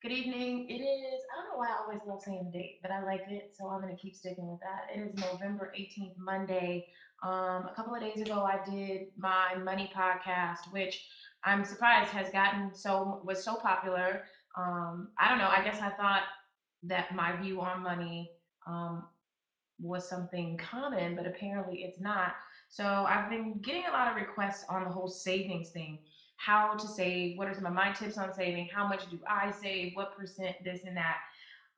Good evening. It is, I don't know why I always love saying the date, but I like it, so I'm going to keep sticking with that. It is November 18th, Monday. Um, a couple of days ago, I did my money podcast, which I'm surprised has gotten so, was so popular. Um, I don't know. I guess I thought that my view on money um, was something common, but apparently it's not. So I've been getting a lot of requests on the whole savings thing. How to save, what are some of my tips on saving, how much do I save, what percent, this and that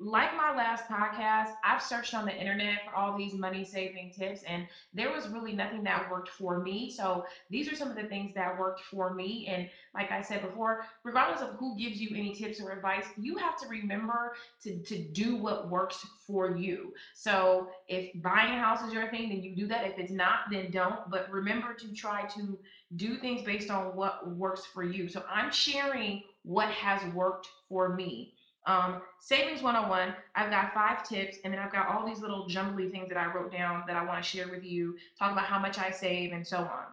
like my last podcast, I've searched on the internet for all these money saving tips, and there was really nothing that worked for me. So, these are some of the things that worked for me. And, like I said before, regardless of who gives you any tips or advice, you have to remember to, to do what works for you. So, if buying a house is your thing, then you do that. If it's not, then don't. But remember to try to do things based on what works for you. So, I'm sharing what has worked for me. Um, Savings 101, I've got five tips, and then I've got all these little jumbly things that I wrote down that I want to share with you, talk about how much I save, and so on.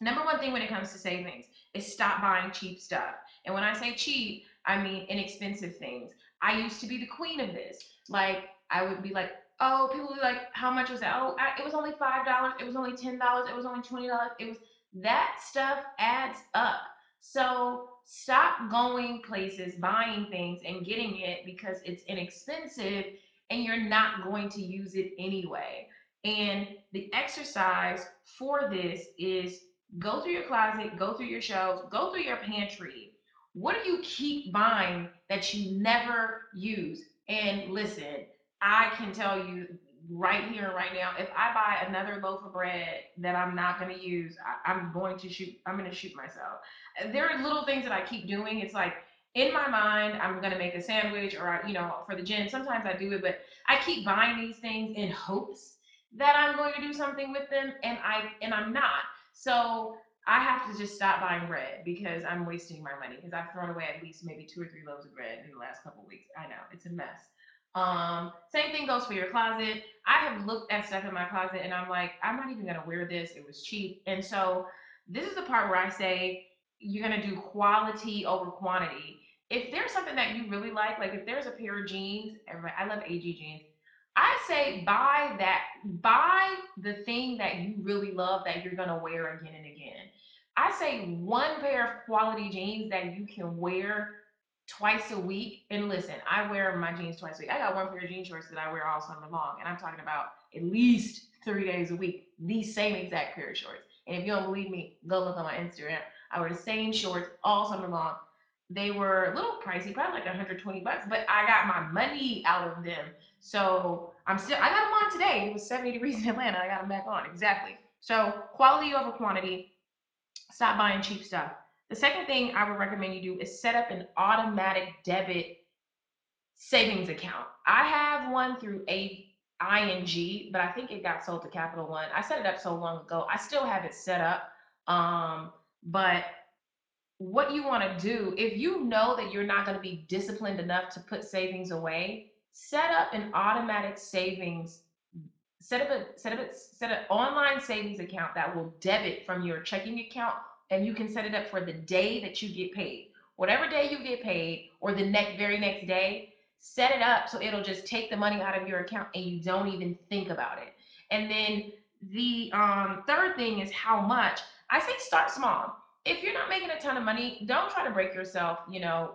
Number one thing when it comes to savings is stop buying cheap stuff. And when I say cheap, I mean inexpensive things. I used to be the queen of this. Like, I would be like, oh, people would be like, how much was that? Oh, I, it was only $5. It was only $10. It was only $20. It was that stuff adds up. So stop going places, buying things, and getting it because it's inexpensive and you're not going to use it anyway. And the exercise for this is go through your closet, go through your shelves, go through your pantry. What do you keep buying that you never use? And listen, I can tell you right here and right now, if I buy another loaf of bread that I'm not going to use, I, I'm going to shoot. I'm going to shoot myself. There are little things that I keep doing. It's like in my mind, I'm going to make a sandwich, or you know, for the gym. Sometimes I do it, but I keep buying these things in hopes that I'm going to do something with them, and I and I'm not. So I have to just stop buying bread because I'm wasting my money because I've thrown away at least maybe two or three loaves of bread in the last couple weeks. I know it's a mess. Um, same thing goes for your closet. I have looked at stuff in my closet and I'm like, I'm not even gonna wear this. It was cheap. And so this is the part where I say you're gonna do quality over quantity. If there's something that you really like, like if there's a pair of jeans, I love AG jeans. I say buy that, buy the thing that you really love that you're gonna wear again and again. I say one pair of quality jeans that you can wear twice a week. And listen, I wear my jeans twice a week. I got one pair of jean shorts that I wear all summer long, and I'm talking about at least three days a week, these same exact pair of shorts. And if you don't believe me, go look on my Instagram. I wear the same shorts all summer long. They were a little pricey, probably like 120 bucks, but I got my money out of them. So I'm still, I got them on today. It was 70 degrees in Atlanta. I got them back on. Exactly. So quality over quantity. Stop buying cheap stuff. The second thing I would recommend you do is set up an automatic debit savings account. I have one through a ING, but I think it got sold to Capital One. I set it up so long ago. I still have it set up. Um, but what you want to do, if you know that you're not going to be disciplined enough to put savings away, set up an automatic savings set up a set up a set an online savings account that will debit from your checking account and you can set it up for the day that you get paid. Whatever day you get paid or the next very next day set it up so it'll just take the money out of your account and you don't even think about it. And then the um, third thing is how much. I say start small. If you're not making a ton of money don't try to break yourself you know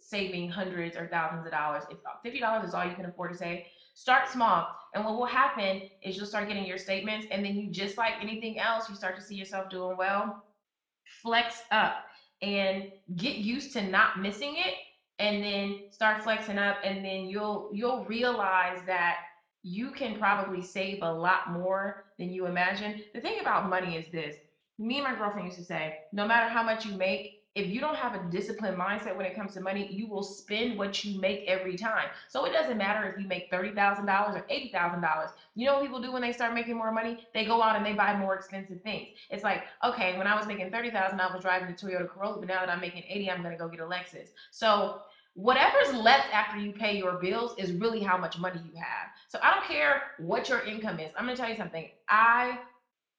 saving hundreds or thousands of dollars. If $50 is all you can afford to save start small. And what will happen is you'll start getting your statements, and then you just like anything else, you start to see yourself doing well. Flex up and get used to not missing it, and then start flexing up, and then you'll you'll realize that you can probably save a lot more than you imagine. The thing about money is this. Me and my girlfriend used to say, no matter how much you make, if you don't have a disciplined mindset when it comes to money, you will spend what you make every time. So it doesn't matter if you make $30,000 or $80,000. You know what people do when they start making more money? They go out and they buy more expensive things. It's like, okay, when I was making 30,000, I was driving a Toyota Corolla, but now that I'm making 80, I'm going to go get a Lexus. So whatever's left after you pay your bills is really how much money you have. So I don't care what your income is. I'm going to tell you something. I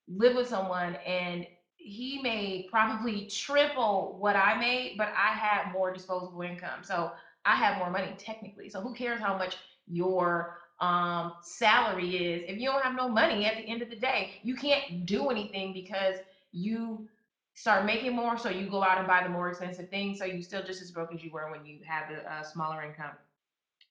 live with someone and he made probably triple what I made, but I had more disposable income. So I have more money technically. So who cares how much your um, salary is if you don't have no money at the end of the day? You can't do anything because you start making more, so you go out and buy the more expensive things. So you still just as broke as you were when you had the uh, smaller income.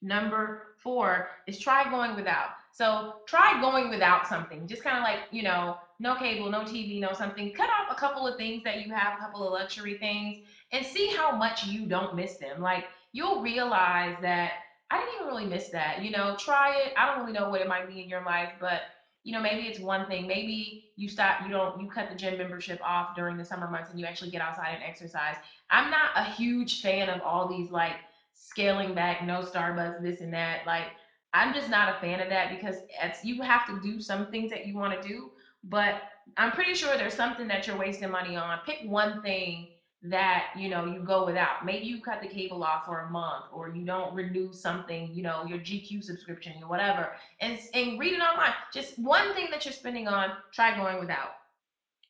Number four is try going without. So try going without something. Just kind of like, you know, no cable, no TV, no something. Cut off a couple of things that you have, a couple of luxury things, and see how much you don't miss them. Like you'll realize that I didn't even really miss that. You know, try it. I don't really know what it might be in your life, but you know, maybe it's one thing. Maybe you stop, you don't, you cut the gym membership off during the summer months and you actually get outside and exercise. I'm not a huge fan of all these like scaling back, no Starbucks, this and that. Like, I'm just not a fan of that because you have to do some things that you want to do, but I'm pretty sure there's something that you're wasting money on. Pick one thing that you know you go without. Maybe you cut the cable off for a month, or you don't renew something, you know, your GQ subscription or whatever, and and read it online. Just one thing that you're spending on. Try going without.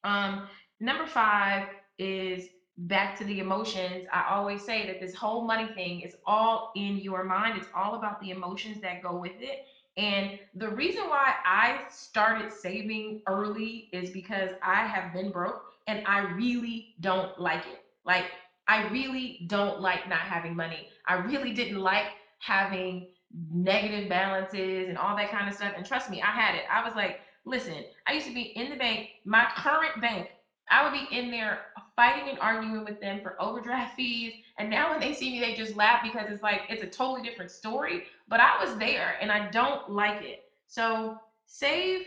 Um, number five is back to the emotions. I always say that this whole money thing is all in your mind. It's all about the emotions that go with it. And the reason why I started saving early is because I have been broke and I really don't like it. Like, I really don't like not having money. I really didn't like having negative balances and all that kind of stuff. And trust me, I had it. I was like, listen, I used to be in the bank, my current bank, I would be in there fighting and arguing with them for overdraft fees. And now when they see me, they just laugh because it's like it's a totally different story. But I was there and I don't like it. So save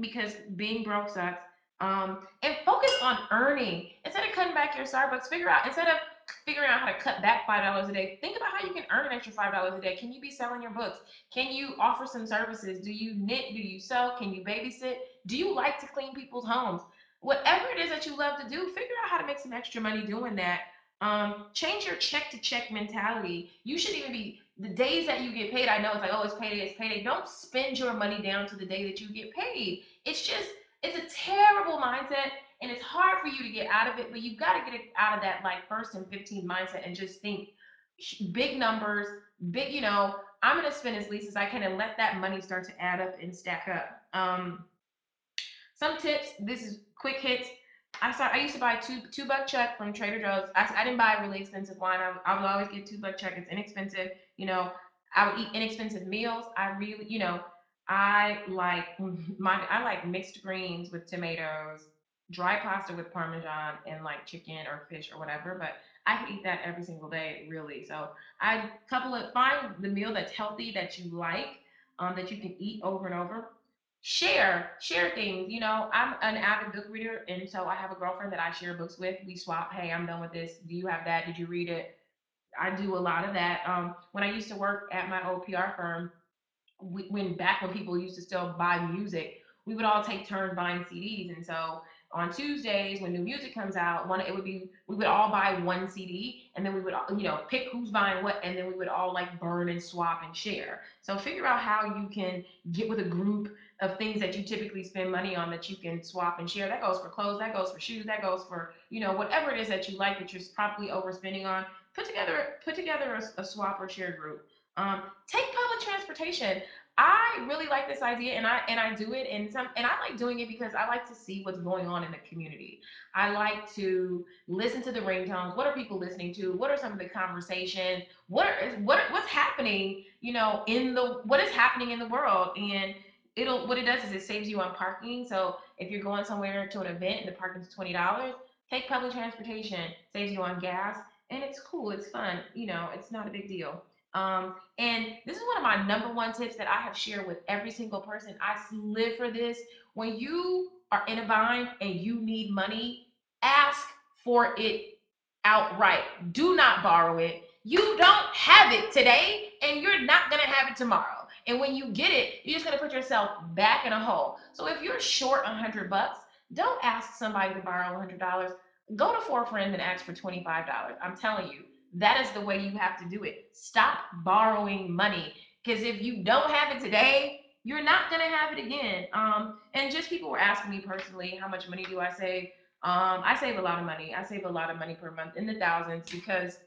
because being broke sucks. Um, and focus on earning instead of cutting back your Starbucks. Figure out instead of figuring out how to cut back five dollars a day. Think about how you can earn an extra five dollars a day. Can you be selling your books? Can you offer some services? Do you knit? Do you sew? Can you babysit? Do you like to clean people's homes? Whatever it is that you love to do, figure out how to make some extra money doing that. Um, change your check to check mentality. You should even be the days that you get paid. I know it's like, oh, it's payday, it's payday. Don't spend your money down to the day that you get paid it's just, it's a terrible mindset and it's hard for you to get out of it, but you've got to get out of that like first and 15 mindset and just think big numbers, big, you know, I'm going to spend as least as I can and let that money start to add up and stack up. Um, some tips, this is quick hits. I start, I used to buy two two buck chuck from Trader Joe's. I, I didn't buy really expensive wine. I, I would always get two buck chuck. It's inexpensive. You know, I would eat inexpensive meals. I really, you know, I like my I like mixed greens with tomatoes, dry pasta with parmesan, and like chicken or fish or whatever. But I could eat that every single day, really. So I couple it, find the meal that's healthy that you like, um, that you can eat over and over. Share, share things. You know, I'm an avid book reader, and so I have a girlfriend that I share books with. We swap. Hey, I'm done with this. Do you have that? Did you read it? I do a lot of that. Um, when I used to work at my old PR firm, we, when back when people used to still buy music, we would all take turns buying CDs. And so on Tuesdays when new music comes out, one it would be we would all buy one CD and then we would you know pick who's buying what and then we would all like burn and swap and share. So figure out how you can get with a group of things that you typically spend money on that you can swap and share. That goes for clothes, that goes for shoes, that goes for you know whatever it is that you like that you're probably overspending on. Put together put together a, a swap or share group. Um, take public transportation. I really like this idea and I and I do it and some and I like doing it because I like to see what's going on in the community. I like to listen to the ringtones. What are people listening to? What are some of the conversations? What are what what's happening, you know, in the what is happening in the world? And it'll what it does is it saves you on parking. So if you're going somewhere to an event and the parking's twenty dollars, take public transportation, saves you on gas, and it's cool, it's fun, you know, it's not a big deal. Um, and this is one of my number one tips that I have shared with every single person. I live for this. When you are in a bind and you need money, ask for it outright. Do not borrow it. You don't have it today and you're not going to have it tomorrow. And when you get it, you're just to put yourself back in a hole. So if you're short 100 bucks, don't ask somebody to borrow $100. Go to four friends and ask for $25. I'm telling you, that is the way you have to do it. Stop borrowing money because if you don't have it today, you're not to have it again. Um, and just people were asking me personally, how much money do I save? Um, I save a lot of money. I save a lot of money per month in the thousands because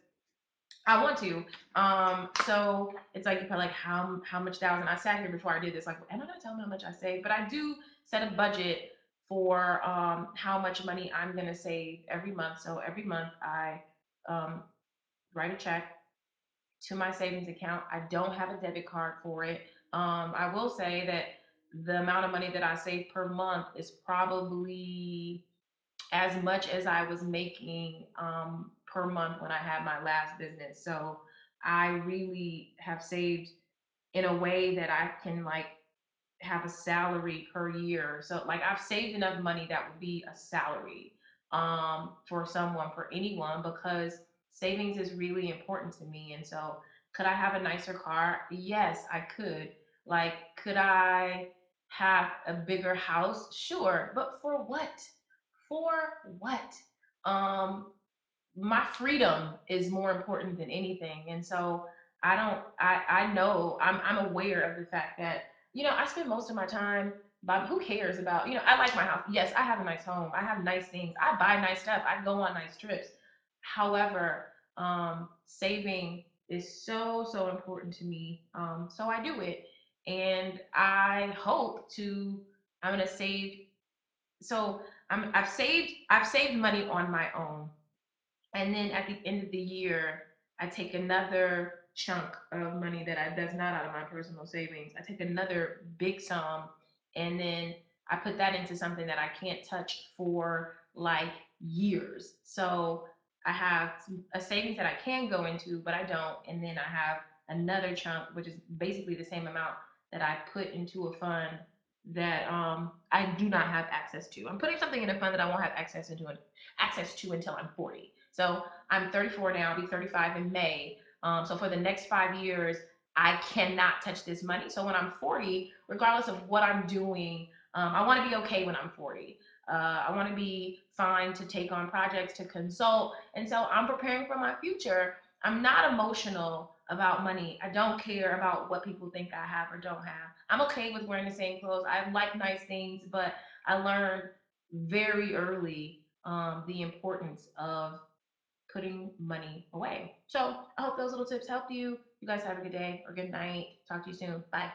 I want to. Um, so it's like you're probably like how how much thousand. I sat here before I did this, like, am I gonna tell them how much I save? But I do set a budget for um how much money I'm gonna save every month. So every month I um write a check to my savings account. I don't have a debit card for it. Um, I will say that the amount of money that I save per month is probably as much as I was making um, per month when I had my last business. So I really have saved in a way that I can like have a salary per year. So like I've saved enough money that would be a salary um, for someone, for anyone, because savings is really important to me. And so could I have a nicer car? Yes, I could. Like, could I have a bigger house? Sure. But for what? For what? Um, my freedom is more important than anything. And so I don't I I know I'm I'm aware of the fact that, you know, I spend most of my time but who cares about, you know, I like my house. Yes, I have a nice home. I have nice things. I buy nice stuff. I go on nice trips. However, um, saving is so, so important to me. Um, so I do it. And I hope to, I'm gonna save. So I'm, I've saved, I've saved money on my own and then at the end of the year, I take another chunk of money that I that's not out of my personal savings. I take another big sum and then I put that into something that I can't touch for like years. So I have a savings that I can go into, but I don't. And then I have another chunk, which is basically the same amount that I put into a fund that um, I do not have access to. I'm putting something in a fund that I won't have access into an access to until I'm 40. So I'm 34 now, I'll be 35 in May. Um, so for the next five years, I cannot touch this money. So when I'm 40, regardless of what I'm doing, um, I want to be okay when I'm 40. Uh, I want to be fine to take on projects, to consult. And so I'm preparing for my future. I'm not emotional about money. I don't care about what people think I have or don't have. I'm okay with wearing the same clothes. I like nice things, but I learned very early um, the importance of putting money away. So I hope those little tips helped you. You guys have a good day or good night. Talk to you soon. Bye.